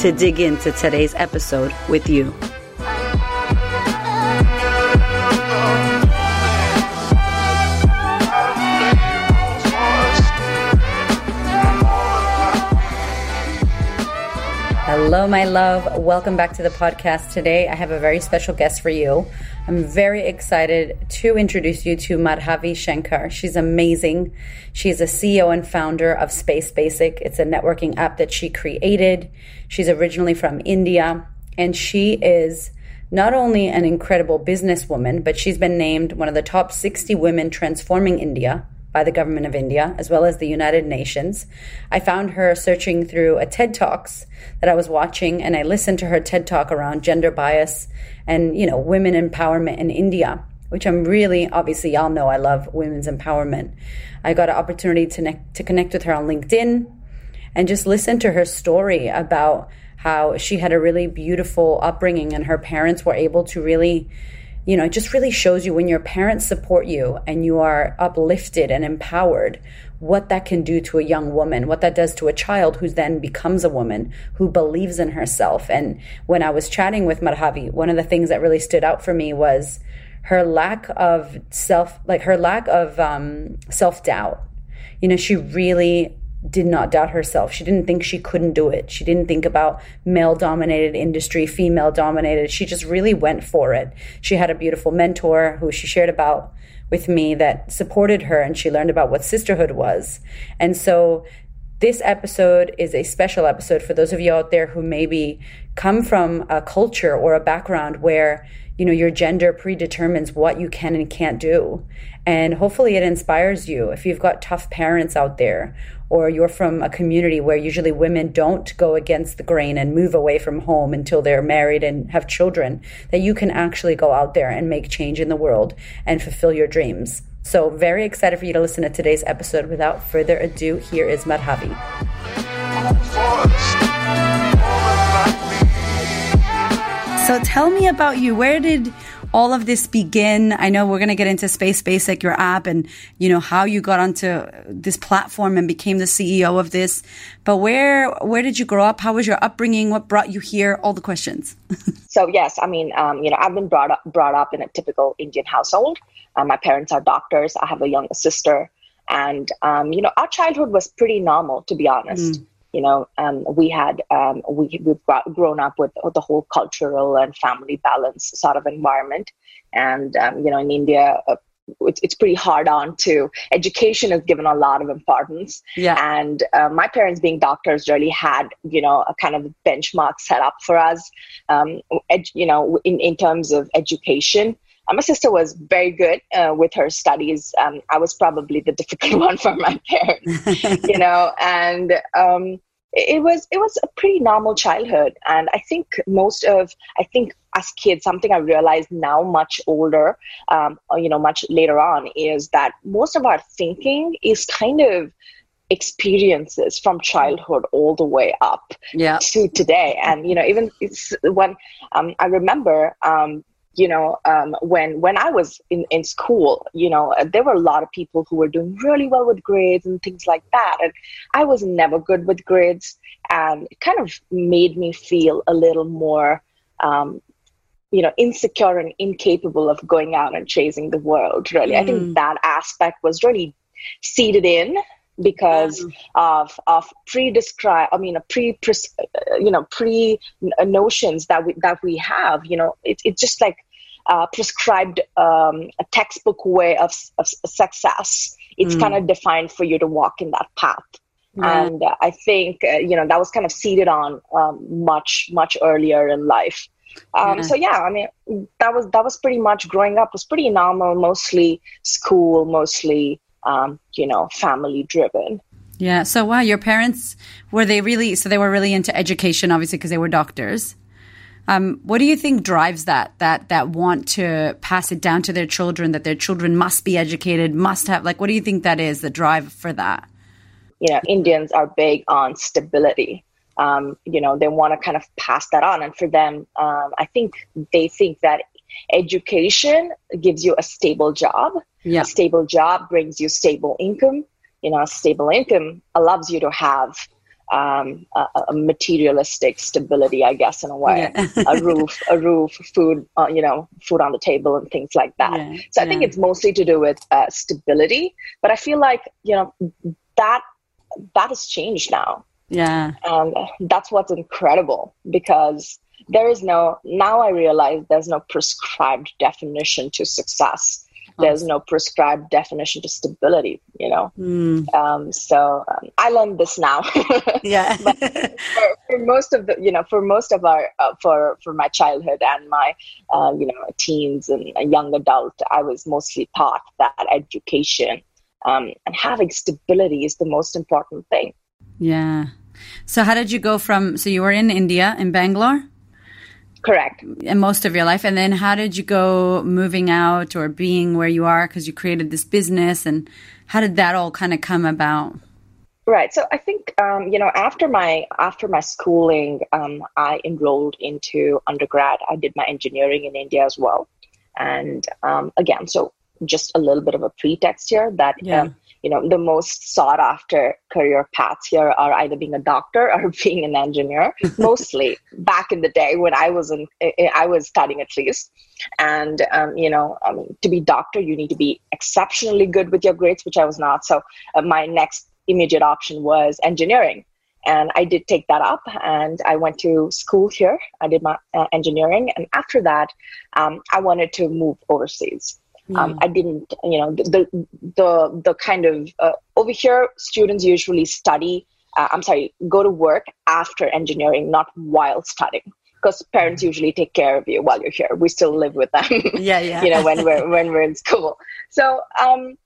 to dig into today's episode with you. Hello, my love. Welcome back to the podcast. Today, I have a very special guest for you. I'm very excited to introduce you to Madhavi Shankar. She's amazing. She's a CEO and founder of Space Basic. It's a networking app that she created. She's originally from India, and she is not only an incredible businesswoman, but she's been named one of the top 60 women transforming India by the government of India, as well as the United Nations. I found her searching through a TED Talks that I was watching, and I listened to her TED Talk around gender bias and, you know, women empowerment in India, which I'm really, obviously, y'all know I love women's empowerment. I got an opportunity to, ne- to connect with her on LinkedIn and just listen to her story about how she had a really beautiful upbringing and her parents were able to really you know, it just really shows you when your parents support you and you are uplifted and empowered, what that can do to a young woman, what that does to a child who then becomes a woman who believes in herself. And when I was chatting with Madhavi, one of the things that really stood out for me was her lack of self, like her lack of um, self doubt. You know, she really did not doubt herself. She didn't think she couldn't do it. She didn't think about male dominated industry, female dominated. She just really went for it. She had a beautiful mentor who she shared about with me that supported her and she learned about what sisterhood was. And so this episode is a special episode for those of you out there who maybe come from a culture or a background where you know your gender predetermines what you can and can't do. And hopefully it inspires you. If you've got tough parents out there or you're from a community where usually women don't go against the grain and move away from home until they're married and have children that you can actually go out there and make change in the world and fulfill your dreams. So very excited for you to listen to today's episode. Without further ado here is madhavi So tell me about you. Where did all of this begin? I know we're going to get into Space Basic, your app, and you know how you got onto this platform and became the CEO of this. But where where did you grow up? How was your upbringing? What brought you here? All the questions. so yes, I mean, um, you know, I've been brought up brought up in a typical Indian household. Uh, my parents are doctors. I have a younger sister, and um, you know, our childhood was pretty normal, to be honest. Mm you know um, we had um, we, we've grown up with the whole cultural and family balance sort of environment. And um, you know in india uh, it's, it's pretty hard on to education is given a lot of importance. Yeah. And uh, my parents being doctors really had you know a kind of benchmark set up for us um, ed- you know in, in terms of education my sister was very good uh, with her studies. Um, I was probably the difficult one for my parents, you know, and um, it was it was a pretty normal childhood. And I think most of I think as kids, something I realized now, much older, um, or, you know, much later on, is that most of our thinking is kind of experiences from childhood all the way up yeah. to today and you know even it's when um, i remember um, you know um, when when i was in, in school you know there were a lot of people who were doing really well with grades and things like that and i was never good with grades and it kind of made me feel a little more um, you know insecure and incapable of going out and chasing the world really mm. i think mm. that aspect was really seeded in because mm. of of pre-describe i mean a pre you know pre notions that we that we have you know it, it's just like uh, prescribed um, a textbook way of, of success it's mm. kind of defined for you to walk in that path and uh, i think uh, you know that was kind of seeded on um, much much earlier in life um, yeah. so yeah i mean that was that was pretty much growing up was pretty normal mostly school mostly um, you know, family driven. Yeah. So, wow, your parents were they really? So they were really into education, obviously, because they were doctors. Um, what do you think drives that? That that want to pass it down to their children? That their children must be educated, must have like. What do you think that is? The drive for that? You know, Indians are big on stability. Um, you know, they want to kind of pass that on, and for them, um, I think they think that education gives you a stable job. Yeah. A stable job brings you stable income. You know, a stable income allows you to have um, a, a, materialistic stability, I guess, in a way. Yeah. a roof, a roof, food, uh, you know, food on the table, and things like that. Yeah. So I think it's mostly to do with uh, stability. But I feel like you know that that has changed now. Yeah, and that's what's incredible because there is no now. I realize there's no prescribed definition to success there's no prescribed definition to stability you know? Mm. um, so um, i learned this now. Yeah. For, for, most of the you know for most of our uh, for for my childhood and my uh, you know teens and young adult i was mostly taught that education um, and having stability is the most important thing. Yeah. So how did you go from so you were in india in bangalore Correct. And most of your life. And then how did you go moving out or being where you are because you created this business? And how did that all kind of come about? Right. So I think um, you know after my after my schooling, um, I enrolled into undergrad. I did my engineering in India as well, and um, again, so just a little bit of a pretext here that yeah. You know the most sought after career paths here are either being a doctor or being an engineer mostly back in the day when i was in i was studying at least. And um, you know um, to be doctor you need to be exceptionally good with your grades which i was not. So uh, my next immediate option was engineering. And i did take that up and i went to school here. I did my uh, engineering. And after that um, i wanted to move overseas um, I didn't, you know, the the the kind of uh, over here, students usually study. Uh, I'm sorry, go to work after engineering, not while studying, because parents usually take care of you while you're here. We still live with them. Yeah, yeah. you know, when we're when we're in school. So um,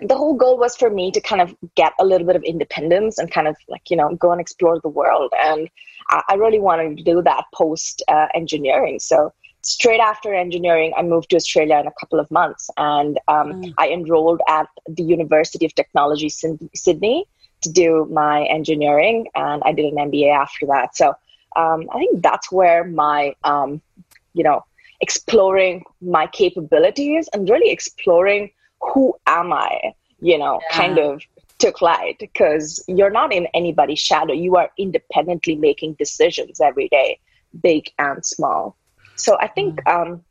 the whole goal was for me to kind of get a little bit of independence and kind of like you know go and explore the world. And I, I really wanted to do that post uh, engineering. So straight after engineering, I moved to Australia in a couple of months and um, mm. I enrolled at the University of Technology Sydney to do my engineering and I did an MBA after that. So um, I think that's where my, um, you know, exploring my capabilities and really exploring who am I, you know, yeah. kind of took light because you're not in anybody's shadow. You are independently making decisions every day, big and small. So I think, mm. um,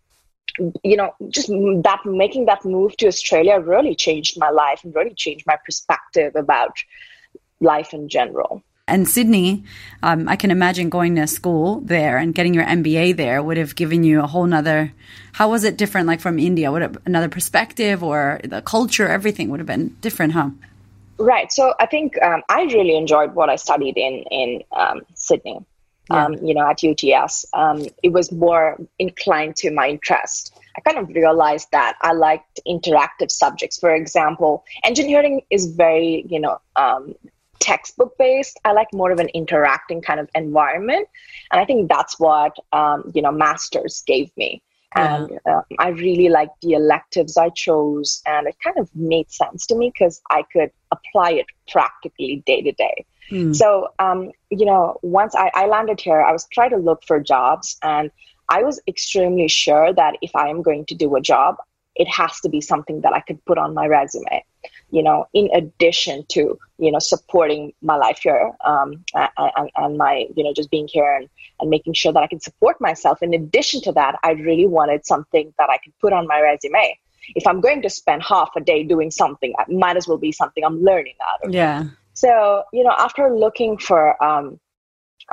you know, just that making that move to Australia really changed my life and really changed my perspective about life in general. And Sydney, um, I can imagine going to school there and getting your MBA there would have given you a whole nother. How was it different, like from India? Would it, another perspective or the culture, everything would have been different, huh? Right. So I think um, I really enjoyed what I studied in in um, Sydney yeah. um, you know, at UTS. Um, it was more inclined to my interest. I kind of realized that I liked interactive subjects. For example, engineering is very, you know, um, textbook based. I like more of an interacting kind of environment, and I think that's what um, you know, masters gave me. And uh, I really liked the electives I chose, and it kind of made sense to me because I could apply it practically day to day. Mm. So, um, you know, once I, I landed here, I was trying to look for jobs, and I was extremely sure that if I am going to do a job, it has to be something that I could put on my resume. You know, in addition to you know supporting my life here um, and, and my you know just being here and, and making sure that I can support myself. In addition to that, I really wanted something that I could put on my resume if I'm going to spend half a day doing something, it might as well be something I'm learning out of. Yeah. So, you know, after looking for, um,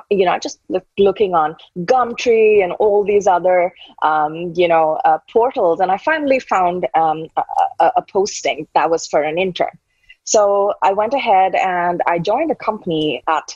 you know, just look, looking on Gumtree and all these other, um, you know, uh, portals, and I finally found um, a, a, posting that was for an intern. So I went ahead and I joined a company at.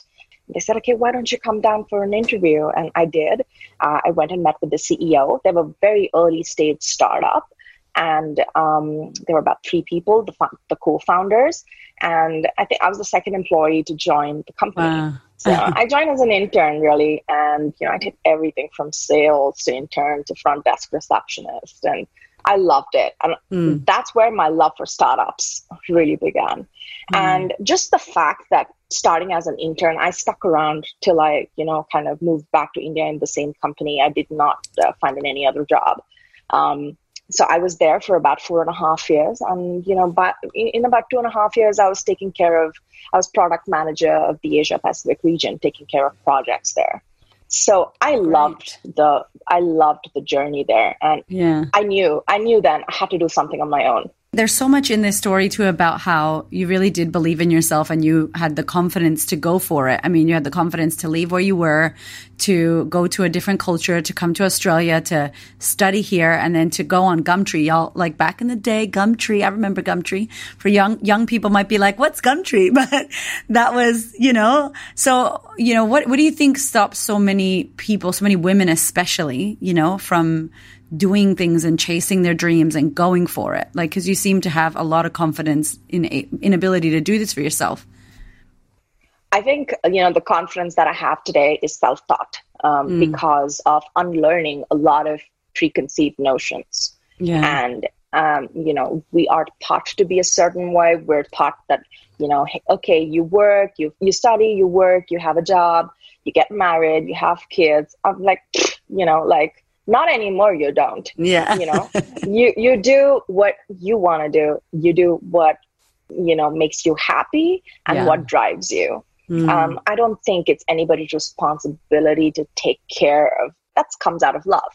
They said, "Okay, why don't you come down for an interview?" And I did. Uh, I went and met with the CEO. They were very early stage startup, and um, there were about three people, the, the co-founders, and I think I was the second employee to join the company. Wow. So I joined as an intern, really, and you know I did everything from sales to intern to front desk receptionist, and I loved it. And mm. that's where my love for startups really began. Mm. And just the fact that starting as an intern, I stuck around till I, you know, kind of moved back to India in the same company. I did not uh, find any other job. Um, so I was there for about four and a half years. And, you know, but in, in about two and a half years, I was taking care of, I was product manager of the Asia Pacific region, taking care of projects there. So I Great. loved the I loved the journey there, and yeah, I knew I knew then I had to do something on my own. There's so much in this story too about how you really did believe in yourself and you had the confidence to go for it. I mean, you had the confidence to leave where you were, to go to a different culture, to come to Australia, to study here, and then to go on Gumtree. Y'all, like back in the day, Gumtree, I remember Gumtree. For young, young people might be like, what's Gumtree? But that was, you know, so, you know, what, what do you think stops so many people, so many women especially, you know, from doing things and chasing their dreams and going for it? Like, because you seem to have a lot of confidence in inability to do this for yourself. I think you know the confidence that I have today is self-taught um, mm. because of unlearning a lot of preconceived notions. Yeah. And um, you know, we are taught to be a certain way. We're taught that you know, okay, you work, you you study, you work, you have a job, you get married, you have kids. I'm like, you know, like not anymore you don't. Yeah. You know? You you do what you want to do. You do what you know makes you happy and yeah. what drives you. Mm. um, i don't think it's anybody's responsibility to take care of that comes out of love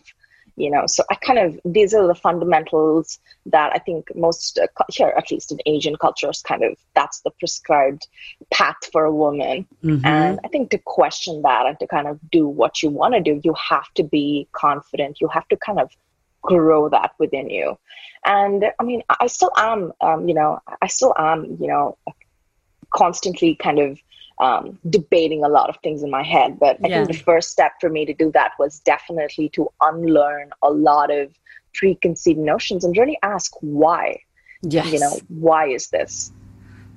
you know so i kind of these are the fundamentals that i think most uh, here at least in asian cultures kind of that's the prescribed path for a woman. Mm-hmm. and i think to question that and to kind of do what you want to do you have to be confident. You have to kind of grow that within you. And i mean i still am um, you know i still am you know constantly kind of um, debating a lot of things in my head. But I yeah. think the first step for me to do that was definitely to unlearn a lot of preconceived notions and really ask why. Yes. You know, why is this?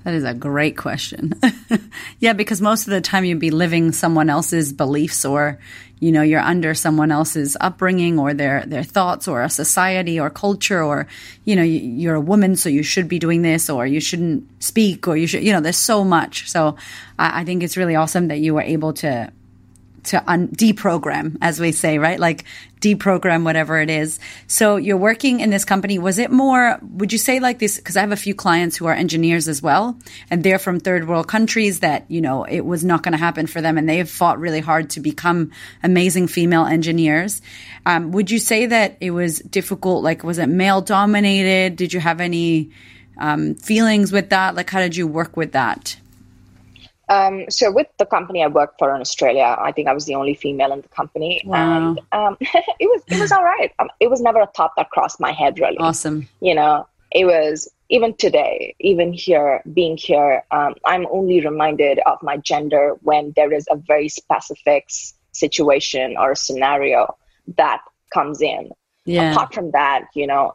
That is a great question. yeah, because most of the time you'd be living someone else's beliefs or, you know, you're under someone else's upbringing or their, their thoughts or a society or culture or, you know, you're a woman, so you should be doing this or you shouldn't speak or you should, you know, there's so much. So I, I think it's really awesome that you were able to to un- deprogram, as we say, right? Like deprogram whatever it is. So you're working in this company. Was it more, would you say like this? Cause I have a few clients who are engineers as well, and they're from third world countries that, you know, it was not going to happen for them. And they've fought really hard to become amazing female engineers. Um, would you say that it was difficult? Like, was it male dominated? Did you have any, um, feelings with that? Like, how did you work with that? Um, so with the company I worked for in Australia, I think I was the only female in the company, wow. and um, it was it was all right. Um, it was never a thought that crossed my head really. Awesome. You know, it was even today, even here, being here, um, I'm only reminded of my gender when there is a very specific situation or a scenario that comes in. Yeah. Apart from that, you know,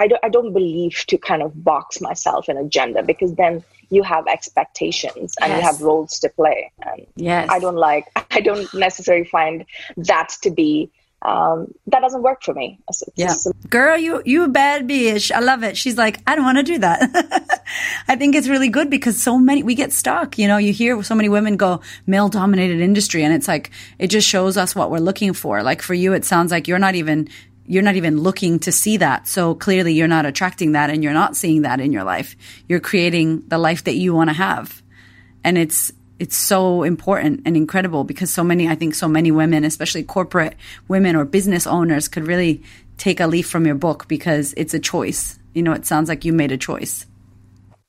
I don't, I don't believe to kind of box myself in a gender because then you have expectations and yes. you have roles to play. And yes. I don't like, I don't necessarily find that to be um, that doesn't work for me. It's, yeah, girl, you you bad bitch. I love it. She's like, I don't want to do that. I think it's really good because so many we get stuck. You know, you hear so many women go male dominated industry, and it's like it just shows us what we're looking for. Like for you, it sounds like you're not even you're not even looking to see that. So clearly you're not attracting that and you're not seeing that in your life. You're creating the life that you want to have. And it's, it's so important and incredible because so many, I think so many women, especially corporate women or business owners could really take a leaf from your book because it's a choice. You know, it sounds like you made a choice.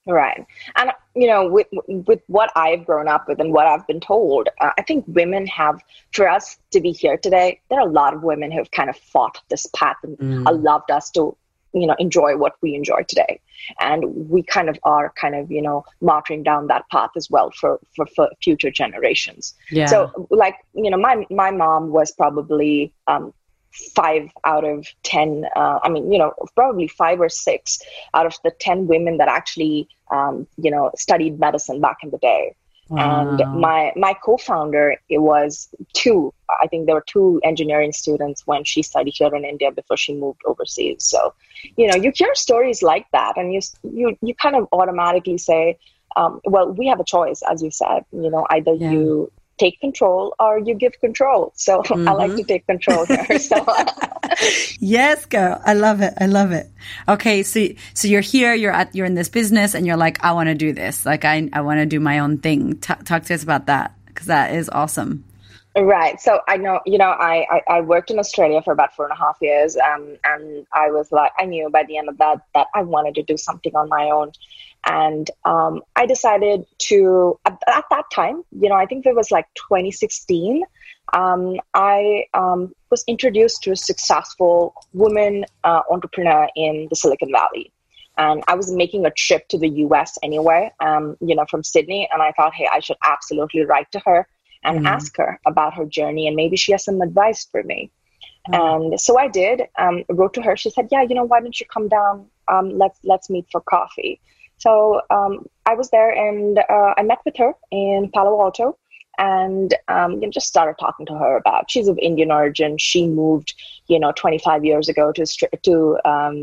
Right. And, you know, with, with what I've grown up with and what I've been told, uh, I think women have, for us to be here today, there are a lot of women who have kind of fought this path and mm. allowed us to, you know, enjoy what we enjoy today. And we kind of are kind of, you know, marching down that path as well for, for, for future generations. Yeah. So like, you know, my, my mom was probably, um, five out of 10, uh, I mean, you know, probably five or six out of the 10 women that actually, um, you know, studied medicine back in the day. Wow. And my my co-founder, it was two. I think there were two engineering students when she studied here in India before she moved overseas. So, you know, you hear stories like that, and you you you kind of automatically say, um, well, we have a choice, as you said. You know, either yeah. you take control or you give control. So mm-hmm. I like to take control here. So. yes, girl. I love it. I love it. Okay. So, so you're here, you're at, you're in this business and you're like, I want to do this. Like, I, I want to do my own thing. T- talk to us about that because that is awesome. Right. So I know, you know, I, I, I, worked in Australia for about four and a half years. Um, and I was like, I knew by the end of that, that I wanted to do something on my own. And um, I decided to, at, at, that time, you know, I think it was like 2016, um, I um, was introduced to a successful woman uh, entrepreneur in the Silicon Valley. And I was making a trip to the US anyway, um, you know, from Sydney. And I thought, hey, I should absolutely write to her and mm ask her about her journey. And maybe she has some advice for me. mm And so I did. Um, wrote to her. She said, "Yeah, you know, why don't you come down? Um, let's let's meet for coffee." So um, I was there and uh, I met with her in Palo Alto and um, you know, just started talking to her about she's of Indian origin. She moved, you know, 25 years ago to to um,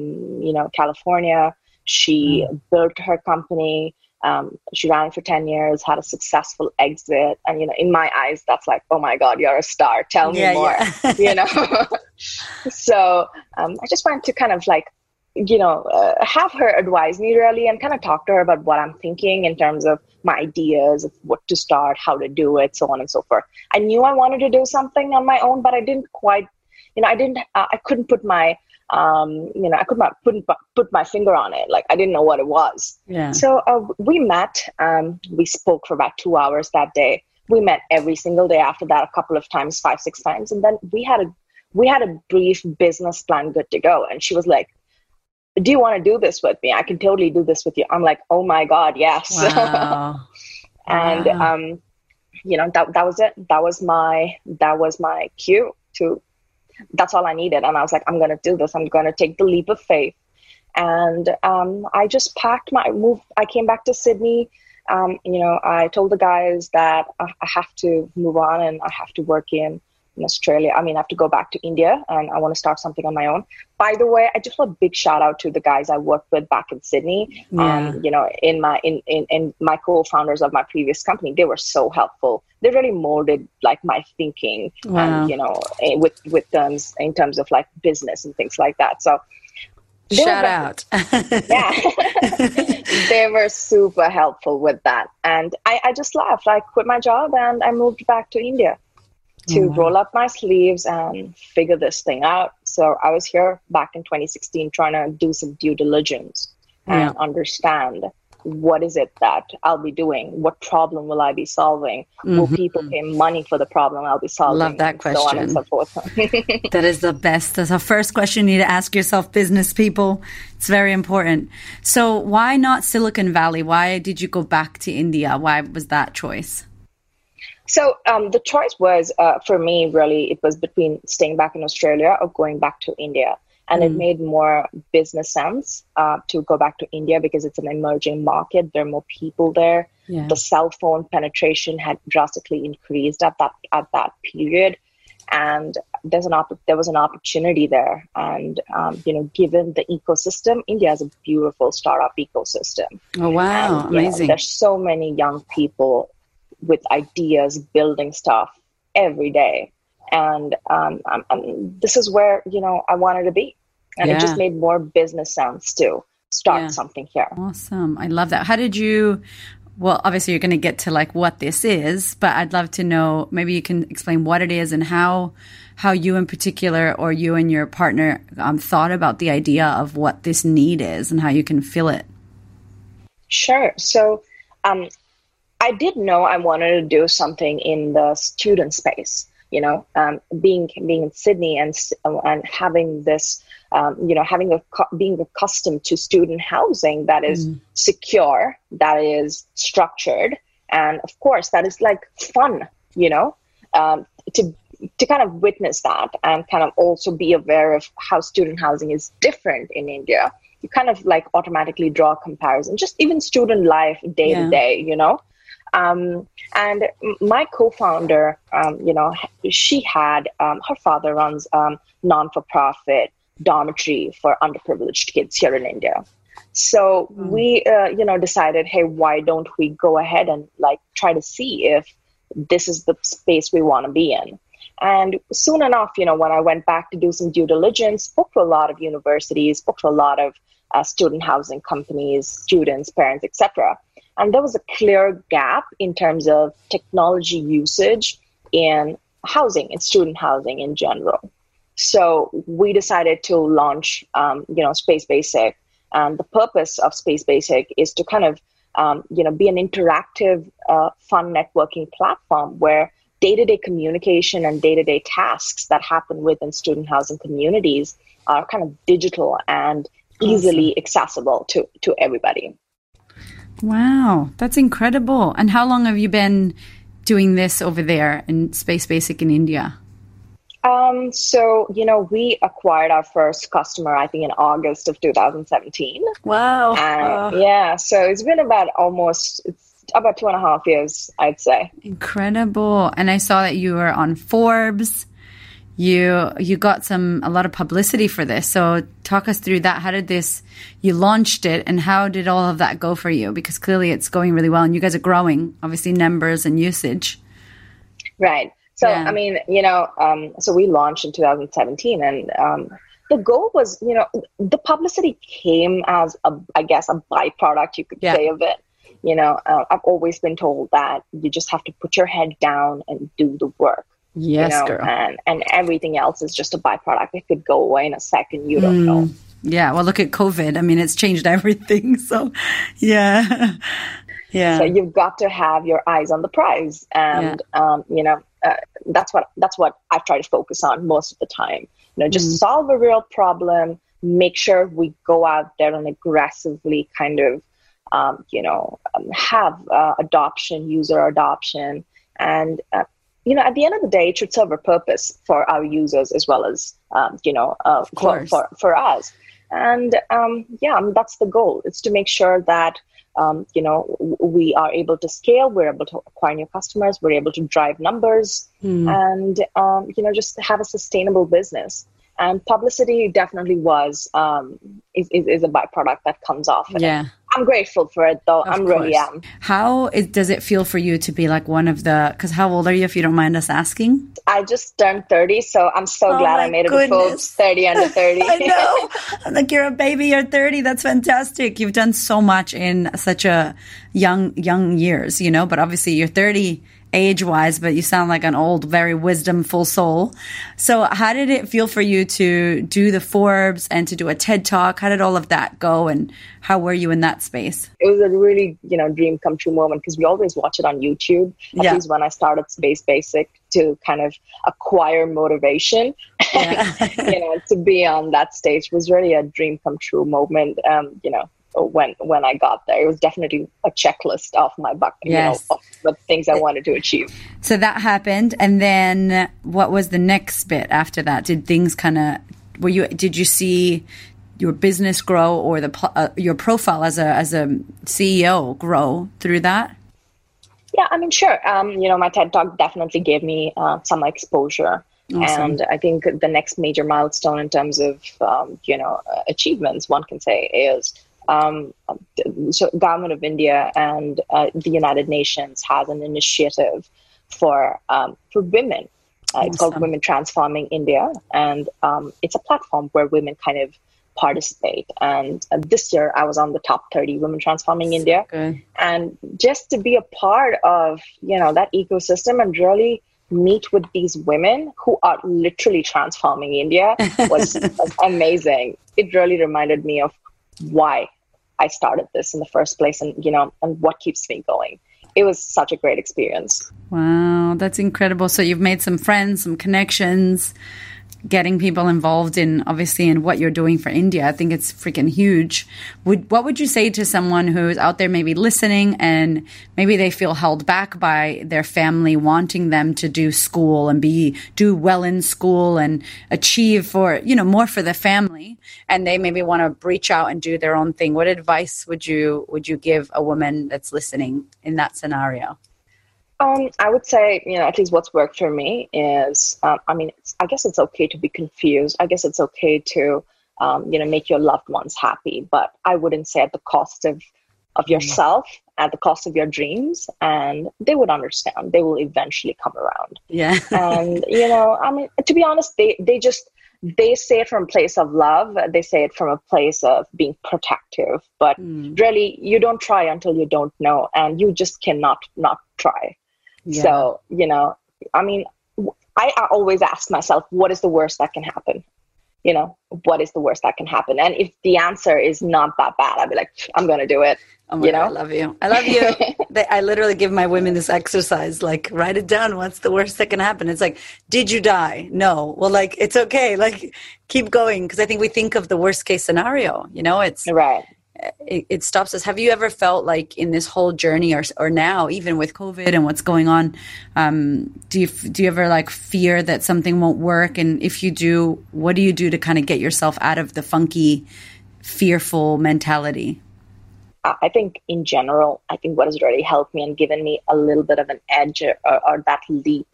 you know California. She mm. built her company. Um, she ran for 10 years, had a successful exit. And, you know, in my eyes, that's like, oh my God, you're a star. Tell me yeah, more, yeah. you know? so um, I just wanted to kind of like you know, uh, have her advise me really and kind of talk to her about what I'm thinking in terms of my ideas of what to start, how to do it, so on and so forth. I knew I wanted to do something on my own, but I didn't quite, you know, I didn't, uh, I couldn't put my, um, you know, I could not put, put my finger on it. Like I didn't know what it was. Yeah. So uh, we met, um, we spoke for about two hours that day. We met every single day after that, a couple of times, five, six times. And then we had a, we had a brief business plan good to go. And she was like, do you want to do this with me? I can totally do this with you. I'm like, oh my God, yes. Wow. and, wow. um, you know, that, that was it. That was my, that was my cue to, that's all I needed. And I was like, I'm going to do this. I'm going to take the leap of faith. And, um, I just packed my move. I came back to Sydney. Um, you know, I told the guys that I, I have to move on and I have to work in in Australia. I mean, I have to go back to India and I want to start something on my own. By the way, I just want a big shout out to the guys I worked with back in Sydney. Yeah. Um, you know, in my in, in in my co-founders of my previous company, they were so helpful. They really molded like my thinking wow. and you know eh, with with terms in terms of like business and things like that. So Shout out. yeah. they were super helpful with that. And I, I just left. I quit my job and I moved back to India to mm-hmm. roll up my sleeves and figure this thing out. So I was here back in 2016 trying to do some due diligence and understand what is it that I'll be doing? What problem will I be solving? Mm-hmm. Will people pay money for the problem I'll be solving? Love that question. So so that is the best. That's the first question you need to ask yourself, business people. It's very important. So, why not Silicon Valley? Why did you go back to India? Why was that choice? So um, the choice was uh, for me really it was between staying back in Australia or going back to India, and mm. it made more business sense uh, to go back to India because it's an emerging market. There are more people there. Yeah. The cell phone penetration had drastically increased at that at that period, and there's an op- there was an opportunity there. And um, you know, given the ecosystem, India has a beautiful startup ecosystem. Oh wow, and, amazing! Know, there's so many young people with ideas, building stuff every day. And um, I'm, I'm, this is where, you know, I wanted to be. And yeah. it just made more business sense to start yeah. something here. Awesome. I love that. How did you, well, obviously you're going to get to like what this is, but I'd love to know, maybe you can explain what it is and how, how you in particular or you and your partner um, thought about the idea of what this need is and how you can fill it. Sure. So, um, I did know I wanted to do something in the student space. You know, um, being being in Sydney and and having this, um, you know, having a being accustomed to student housing that is mm. secure, that is structured, and of course that is like fun. You know, um, to to kind of witness that and kind of also be aware of how student housing is different in India. You kind of like automatically draw a comparison, just even student life day to day. You know, Um, and my co-founder, um, you know, she had um, her father runs um, non-for-profit dormitory for underprivileged kids here in India. So mm. we, uh, you know, decided, hey, why don't we go ahead and like try to see if this is the space we want to be in. And soon enough, you know, when I went back to do some due diligence, spoke to a lot of universities, spoke to a lot of uh, student housing companies, students, parents, etc. And there was a clear gap in terms of technology usage in housing and student housing in general. So we decided to launch, um, you know, Space Basic. And the purpose of Space Basic is to kind of, um, you know, be an interactive, uh, fun networking platform where day-to-day communication and day-to-day tasks that happen within student housing communities are kind of digital and easily accessible to to everybody. Wow, that's incredible. And how long have you been doing this over there in Space Basic in India? Um, so, you know, we acquired our first customer, I think, in August of 2017. Wow. And, oh. Yeah. So it's been about almost, it's about two and a half years, I'd say. Incredible. And I saw that you were on Forbes you you got some a lot of publicity for this. So talk us through that. How did this you launched it and how did all of that go for you? Because clearly it's going really well and you guys are growing, obviously numbers and usage. Right. So yeah. I mean, you know, um, so we launched in 2017 and um, the goal was, you know, the publicity came as a, I guess, a byproduct you could yeah. say of it. You know, uh, I've always been told that you just have to put your head down and do the work Yes, you know, girl. And, and everything else is just a byproduct. It could go away in a second. You don't mm. know. Yeah. Well, look at COVID. I mean, it's changed everything. So, yeah. yeah. So you've got to have your eyes on the prize. And, yeah. um, you know, uh, that's what, that's what I try to focus on most of the time. You know, just mm. solve a real problem, make sure we go out there and aggressively kind of, um, you know, um, have uh, adoption, user adoption, and uh, you know, at the end of the day, it should serve a purpose for our users as well as, um, you know, uh, for, for, for us. And um, yeah, I mean, that's the goal. It's to make sure that, um, you know, we are able to scale, we're able to acquire new customers, we're able to drive numbers, mm. and, um, you know, just have a sustainable business and publicity definitely was um, is, is, is, a byproduct that comes off. Yeah. I'm grateful for it though. Of I'm course. really am. How it, does it feel for you to be like one of the? Because how old are you, if you don't mind us asking? I just turned 30, so I'm so oh glad I made goodness. it before 30 under 30. I know. I'm like you're a baby. You're 30. That's fantastic. You've done so much in such a young young years, you know. But obviously, you're 30 age wise, but you sound like an old, very wisdomful soul. So, how did it feel for you to do the Forbes and to do a TED talk? How did all of that go, and how were you in that space? It was a really, you know, dream come true moment because we always watch it on YouTube. At yeah. least when I started Space Basic to kind of acquire motivation, yeah. you know, to be on that stage was really a dream come true moment. Um, you know, when when I got there. It was definitely a checklist of my bucket, yes. you know, of the things I wanted to achieve. So that happened, and then what was the next bit after that? Did things kind of were you? Did you see your business grow or the uh, your profile as a as a CEO grow through that? Yeah, I mean, sure. Um, you know, my TED talk definitely gave me uh, some exposure. Awesome. And I think the next major milestone in terms of um, you know achievements, one can say, is um, so government of India and uh, the United Nations has an initiative for um, for women. Uh, awesome. It's called Women Transforming India, and um, it's a platform where women kind of participate. And uh, this year, I was on the top 30 Women Transforming India, okay. and just to be a part of you know that ecosystem and really meet with these women who are literally transforming India was, was amazing. It really reminded me of why I started this in the first place and, you know, and what keeps me going. It was such a great experience. Wow, that's incredible. So you've made some friends, some connections, getting people involved in obviously in what you're doing for India. I think it's freaking huge. Would what would you say to someone who's out there maybe listening and maybe they feel held back by their family wanting them to do school and be do well in school and achieve for, you know, more for the family and they maybe want to reach out and do their own thing. What advice would you would you give a woman that's listening in that scenario? Um, I would say, you know, at least what's worked for me is, um, I mean, I guess it's okay to be confused. I guess it's okay to, um, you know, make your loved ones happy, but I wouldn't say at the cost of of mm-hmm. yourself, at the cost of your dreams, and they would understand. They will eventually come around. Yeah. and you know, I mean, to be honest, they they just they say it from a place of love they say it from a place of being protective but mm. really you don't try until you don't know and you just cannot not try yeah. So, you know, I mean, I, I always ask myself, what is the worst that can happen? You know, what is the worst that can happen? And if the answer is not that bad, I'd be like, I'm going to do it. Oh you God, know? I love you. I love you. I literally give my women this exercise, like write it down. What's the worst that can happen? It's like, did you die? No. Well, like it's okay. Like keep going because I think we think of the worst case scenario. You know, it's right it, it, stops us. Have you ever felt like in this whole journey, or or now, even with COVID and what's going on, um, do you do you ever like fear that something won't work? And if you do, what do you do to kind of get yourself out of the funky, fearful mentality? I think in general, I think what has really helped me and given me a little bit of an edge or, or that leap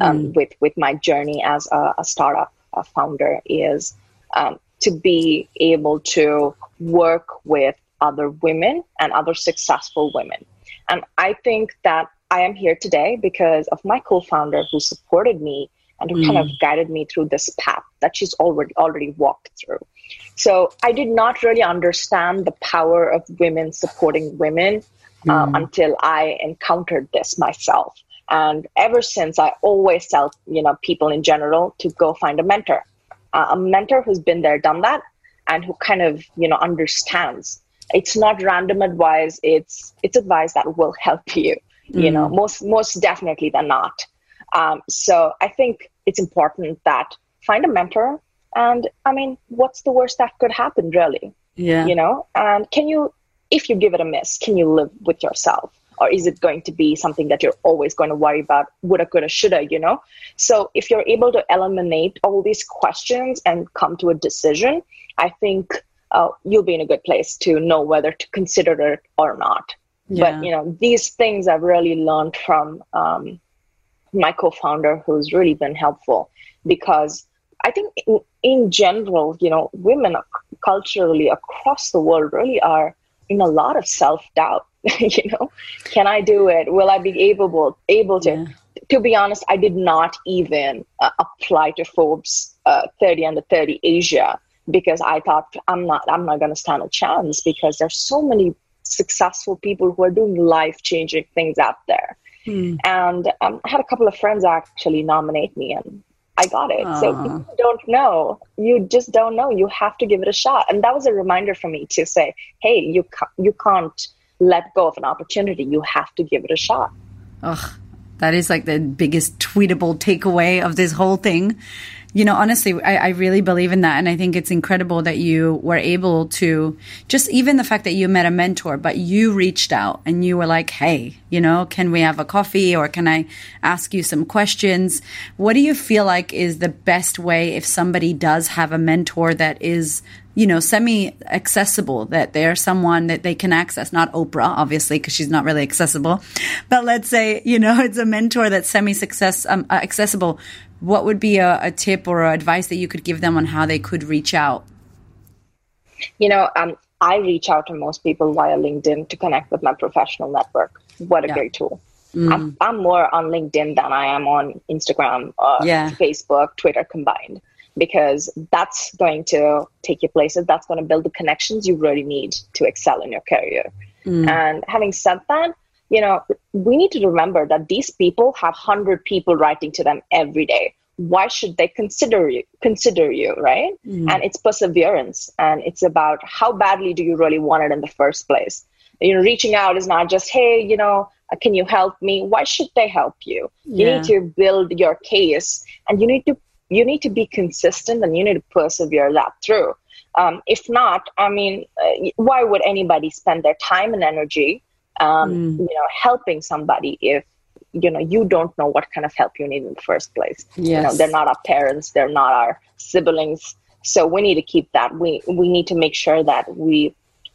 um, mm. with with my journey as a, a startup a founder is um, to be able to work with other women and other successful women. And I think that I am here today because of my co-founder who supported me and who mm. kind of guided me through this path that she's already already walked through. So I did not really understand the power of women supporting women um, mm. until I encountered this myself. And ever since, I always tell you know people in general to go find a mentor, a mentor who's been there, done that, and who kind of you know understands. It's not random advice. It's it's advice that will help you mm. you know mm. most most definitely than not. Um, so i think it's important that find a mentor and i mean what's the worst that could happen really? Yeah. You know and can you if you give it a miss can you live with yourself or is it going to be something that you're always going to worry about woulda coulda shoulda you know so if you're able to eliminate all these questions and come to a decision i think uh, you'll be in a good place to know whether to consider it or not yeah. but you know these things i've really learned from um, my co-founder who's really been helpful because i think in, in general you know women culturally across the world really are in a lot of self-doubt you know can i do it will i be able able to yeah. to be honest i did not even uh, apply to forbes uh, 30 under 30 asia because i thought i'm not i'm not going to stand a chance because there's so many successful people who are doing life changing things out there hmm. and um, i had a couple of friends actually nominate me and I got it. Aww. So you don't know. You just don't know. You have to give it a shot. And that was a reminder for me to say, hey, you ca- you can't let go of an opportunity. You have to give it a shot. Ugh, that is like the biggest tweetable takeaway of this whole thing you know, honestly, I, I, really believe in that. And I think it's incredible that you were able to just even the fact that you met a mentor, but you reached out and you were like, Hey, you know, can we have a coffee or can I ask you some questions? What do you feel like is the best way if somebody does have a mentor that is you know, semi accessible, that they're someone that they can access, not Oprah, obviously, because she's not really accessible. But let's say, you know, it's a mentor that's semi success, um, uh, accessible what would be a, a tip or advice that you could give them on how they could reach out? You know, um, I reach out to most people via LinkedIn to connect with my professional network. What a yeah. great tool. Mm. I'm, I'm, more on LinkedIn than I am on Instagram, uh, yeah. Facebook, Twitter combined, because that's going to take you places. That's going to build the connections you really need to excel in your career. Mm. And having said that, you know, we need to remember that these people have 100 people writing to them every day. Why should they consider you? Consider you, right? Mm. And it's perseverance, and it's about how badly do you really want it in the first place. You know, reaching out is not just, hey, you know, uh, can you help me? Why should they help you? You yeah. need to build your case, and you need to you need to be consistent and you need to persevere that through um, if not i mean uh, why would anybody spend their time and energy um, mm. you know helping somebody if you know you don't know what kind of help you need in the first place. Yes. you know they're not our parents they're not our siblings. So we need to keep that. We we need to make sure that we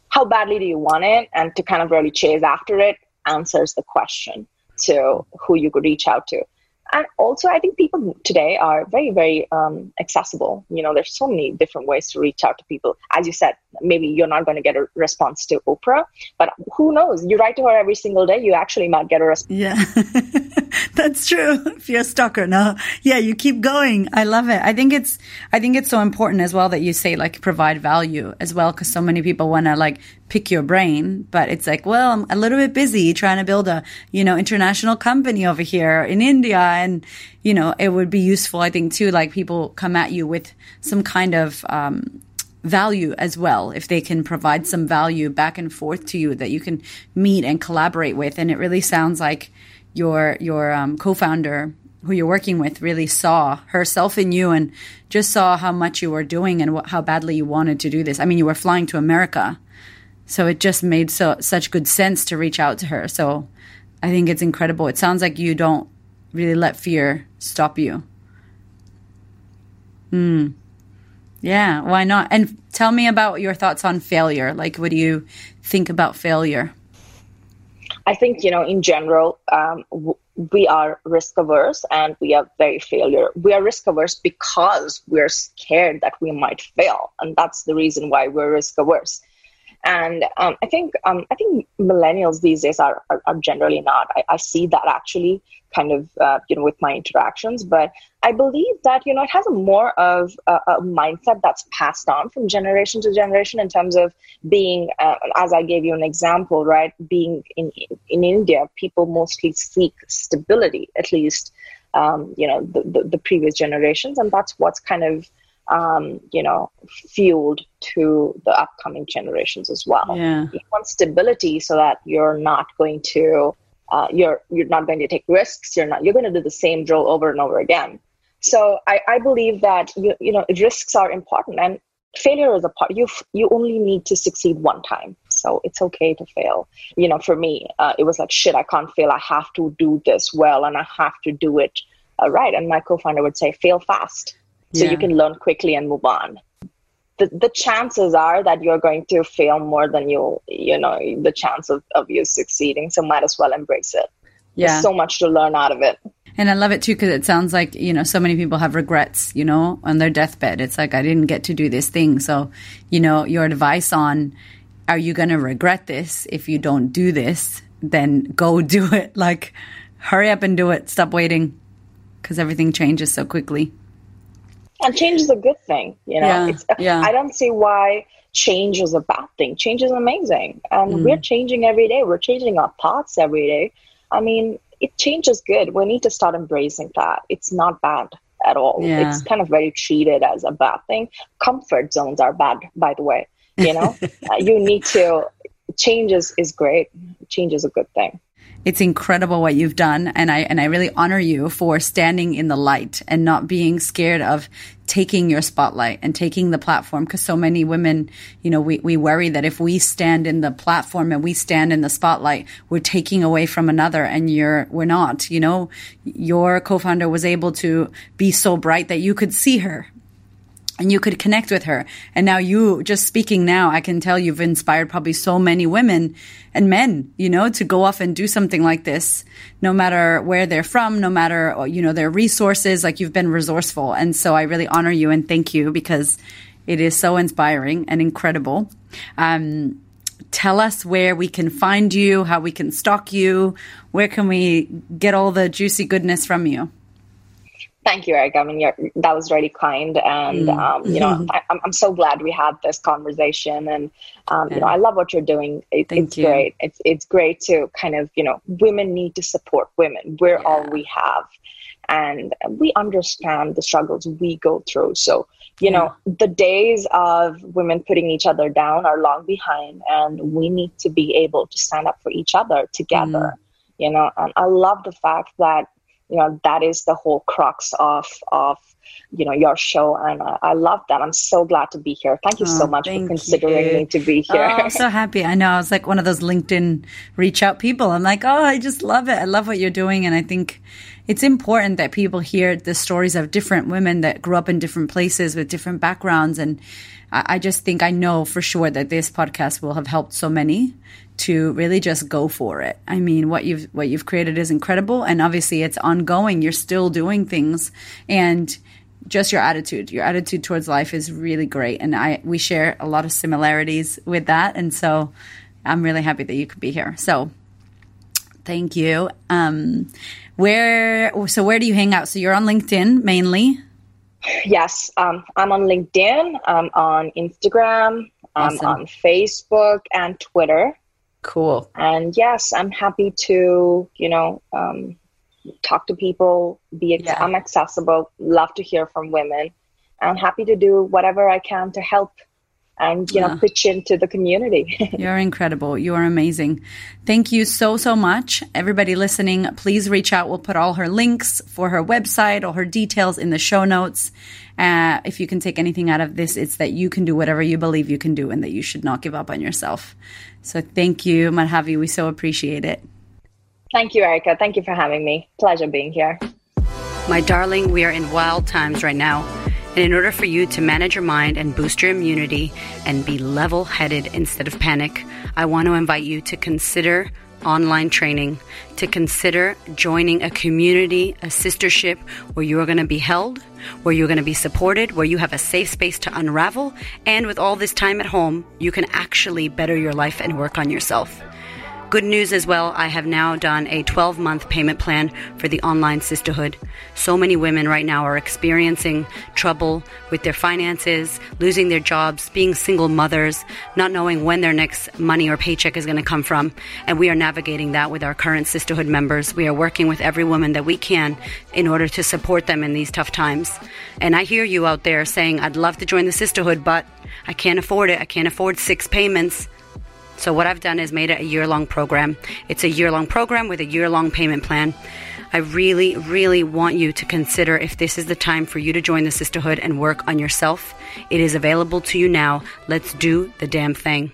how badly do you want it? And to kind of really chase after it answers the question to who you could reach out to and also i think people today are very very um, accessible. You know there's so many different ways to reach out to people. As you said maybe you're not going to get a response to oprah but who knows? You write to her every single day you actually might get a response yeah that's true. If you're a stalker no. Yeah you keep going. I love it. I think it's i think it's so important as well that you say like provide value as well because so many people want to like pick your brain, but it's like, well, I'm a little bit busy trying to build a, you know, international company over here in India. And, you know, it would be useful, I think, too, like people come at you with some kind of, um, value as well if they can provide some value back and forth to you that you can meet and collaborate with and it really sounds like your your um, co-founder who you're working with really saw herself in you and just saw how much you were doing and wh- how badly you wanted to do this. I mean, you were flying to America so it just made so such good sense to reach out to her. So I think it's incredible. It sounds like you don't really let fear stop you. Hmm. Yeah, why not? And tell me about your thoughts on failure. Like, what do you think about failure? I think, you know, in general, um, w- we are risk averse and we are very failure. We are risk averse because we're scared that we might fail. And that's the reason why we're risk averse and um, I think um, I think millennials these days are are, are generally not. I, I, see that actually kind of uh, you know with my interactions, but I believe that you know it has a more of a, a mindset that's passed on from generation to generation in terms of being, uh, as I gave you an example, right? Being in in India, people mostly seek stability, at least um, you know the, the the previous generations, and that's what's kind of um, you know, fueled to the upcoming generations as well. Yeah. You want stability so that you're not going to uh, you're you're not going to take risks. You're not you're going to do the same drill over and over again. So I, I believe that you you know risks are important and failure is a part. You you only need to succeed one time, so it's okay to fail. You know, for me, uh, it was like shit. I can't fail. I have to do this well, and I have to do it uh, right. And my co-founder would say, fail fast so yeah. you can learn quickly and move on the, the chances are that you're going to fail more than you'll you know the chance of, of you succeeding so might as well embrace it yeah There's so much to learn out of it and I love it too because it sounds like, you know, so many people have regrets, you know, on their deathbed. It's like, I didn't get to do this thing. So, you know, your advice on, are you going to regret this if you don't do this? Then go do it. Like, hurry up and do it. Stop waiting because everything changes so quickly and change is a good thing you know? Yeah, yeah. i don't see why change is a bad thing. Change is amazing. And mm. we're changing every day. We're changing our thoughts every day. I mean it change is good. We need to start embracing that. It's not bad at all. Yeah. it's kind of very treated as a bad thing. Comfort zones are bad by the way you know? Uh, you need to change is, is great. Change is a good thing it's incredible what you've done and I and I really honor you for standing in the light and not being scared of taking your spotlight and taking the platform because so many women, you know, we, we worry that if we stand in the platform and we stand in the spotlight, we're taking away from another and you're we're not, you know. Your co-founder was able to be so bright that you could see her and you could connect with her. And now you just speaking now, I can tell you've inspired probably so many women and men, you know, to go off and do something like this, no matter where they're from, no matter, you know, their resources, like you've been resourceful. And so I really honor you and thank you because it is so inspiring and incredible. Um, tell us where we can find you, how we can stalk you, where can we get all the juicy goodness from you? Thank you, Eric. I mean, that was really kind, and mm. um, you know. I, am so glad we had this conversation. And um, yeah. you know, I love what you're doing. It, it's you. great. It's it's great to kind of you know, women need to support women. We're yeah. all we have, and we understand the struggles we go through. So you yeah. know, the days of women putting each other down are long behind, and we need to be able to stand up for each other together. Mm. You know, and I love the fact that you know that is the whole crux of of you know your show. And I, I love that. I'm so glad to be here. Thank you oh, so much for considering you. me to be here. Oh, i'm so happy. I know. I was like one of those linkedin reach out people. I'm like oh i just love it. I love what you're doing. And i think it's important that people hear the stories of different women that grew up in different places with different backgrounds and I, I just think i know for sure that this podcast will have helped so many to really just go for it. I mean, what you've what you've created is incredible and obviously it's ongoing. You're still doing things and just your attitude. Your attitude towards life is really great, and I we share a lot of similarities with that, and so I'm really happy that you could be here. So, thank you. Um, where so where do you hang out? So you're on LinkedIn mainly. Yes, um, I'm on LinkedIn. I'm on Instagram. I'm awesome. on Facebook and Twitter. Cool. And yes, I'm happy to you know um, talk to people, be ex- yeah. I'm accessible, love to hear from women. I'm happy to do whatever I can to help and you yeah. know pitch into the community. You're incredible. You are amazing. Thank you so so much. Everybody listening, please reach out. We'll put all her links for her website, all her details in the show notes. Uh, if you can take anything out of this, it's that you can do whatever you believe you can do and that you should not give up on yourself. So thank you, Madhavi. We so appreciate it. Thank you, Erica. Thank you for having me. Pleasure being here. My darling, we are in wild times right now. And in order for you to manage your mind and boost your immunity and be level headed instead of panic, I want to invite you to consider online training, to consider joining a community, a sistership where you are going to be held, where you're going to be supported, where you have a safe space to unravel. And with all this time at home, you can actually better your life and work on yourself. Good news as well, I have now done a 12 month payment plan for the online sisterhood. So many women right now are experiencing trouble with their finances, losing their jobs, being single mothers, not knowing when their next money or paycheck is going to come from. And we are navigating that with our current sisterhood members. We are working with every woman that we can in order to support them in these tough times. And I hear you out there saying, I'd love to join the sisterhood, but I can't afford it. I can't afford six payments. So what I've done is made it a year long program. It's a year long program with a year long payment plan. I really, really want you to consider if this is the time for you to join the sisterhood and work on yourself. It is available to you now. Let's do the damn thing.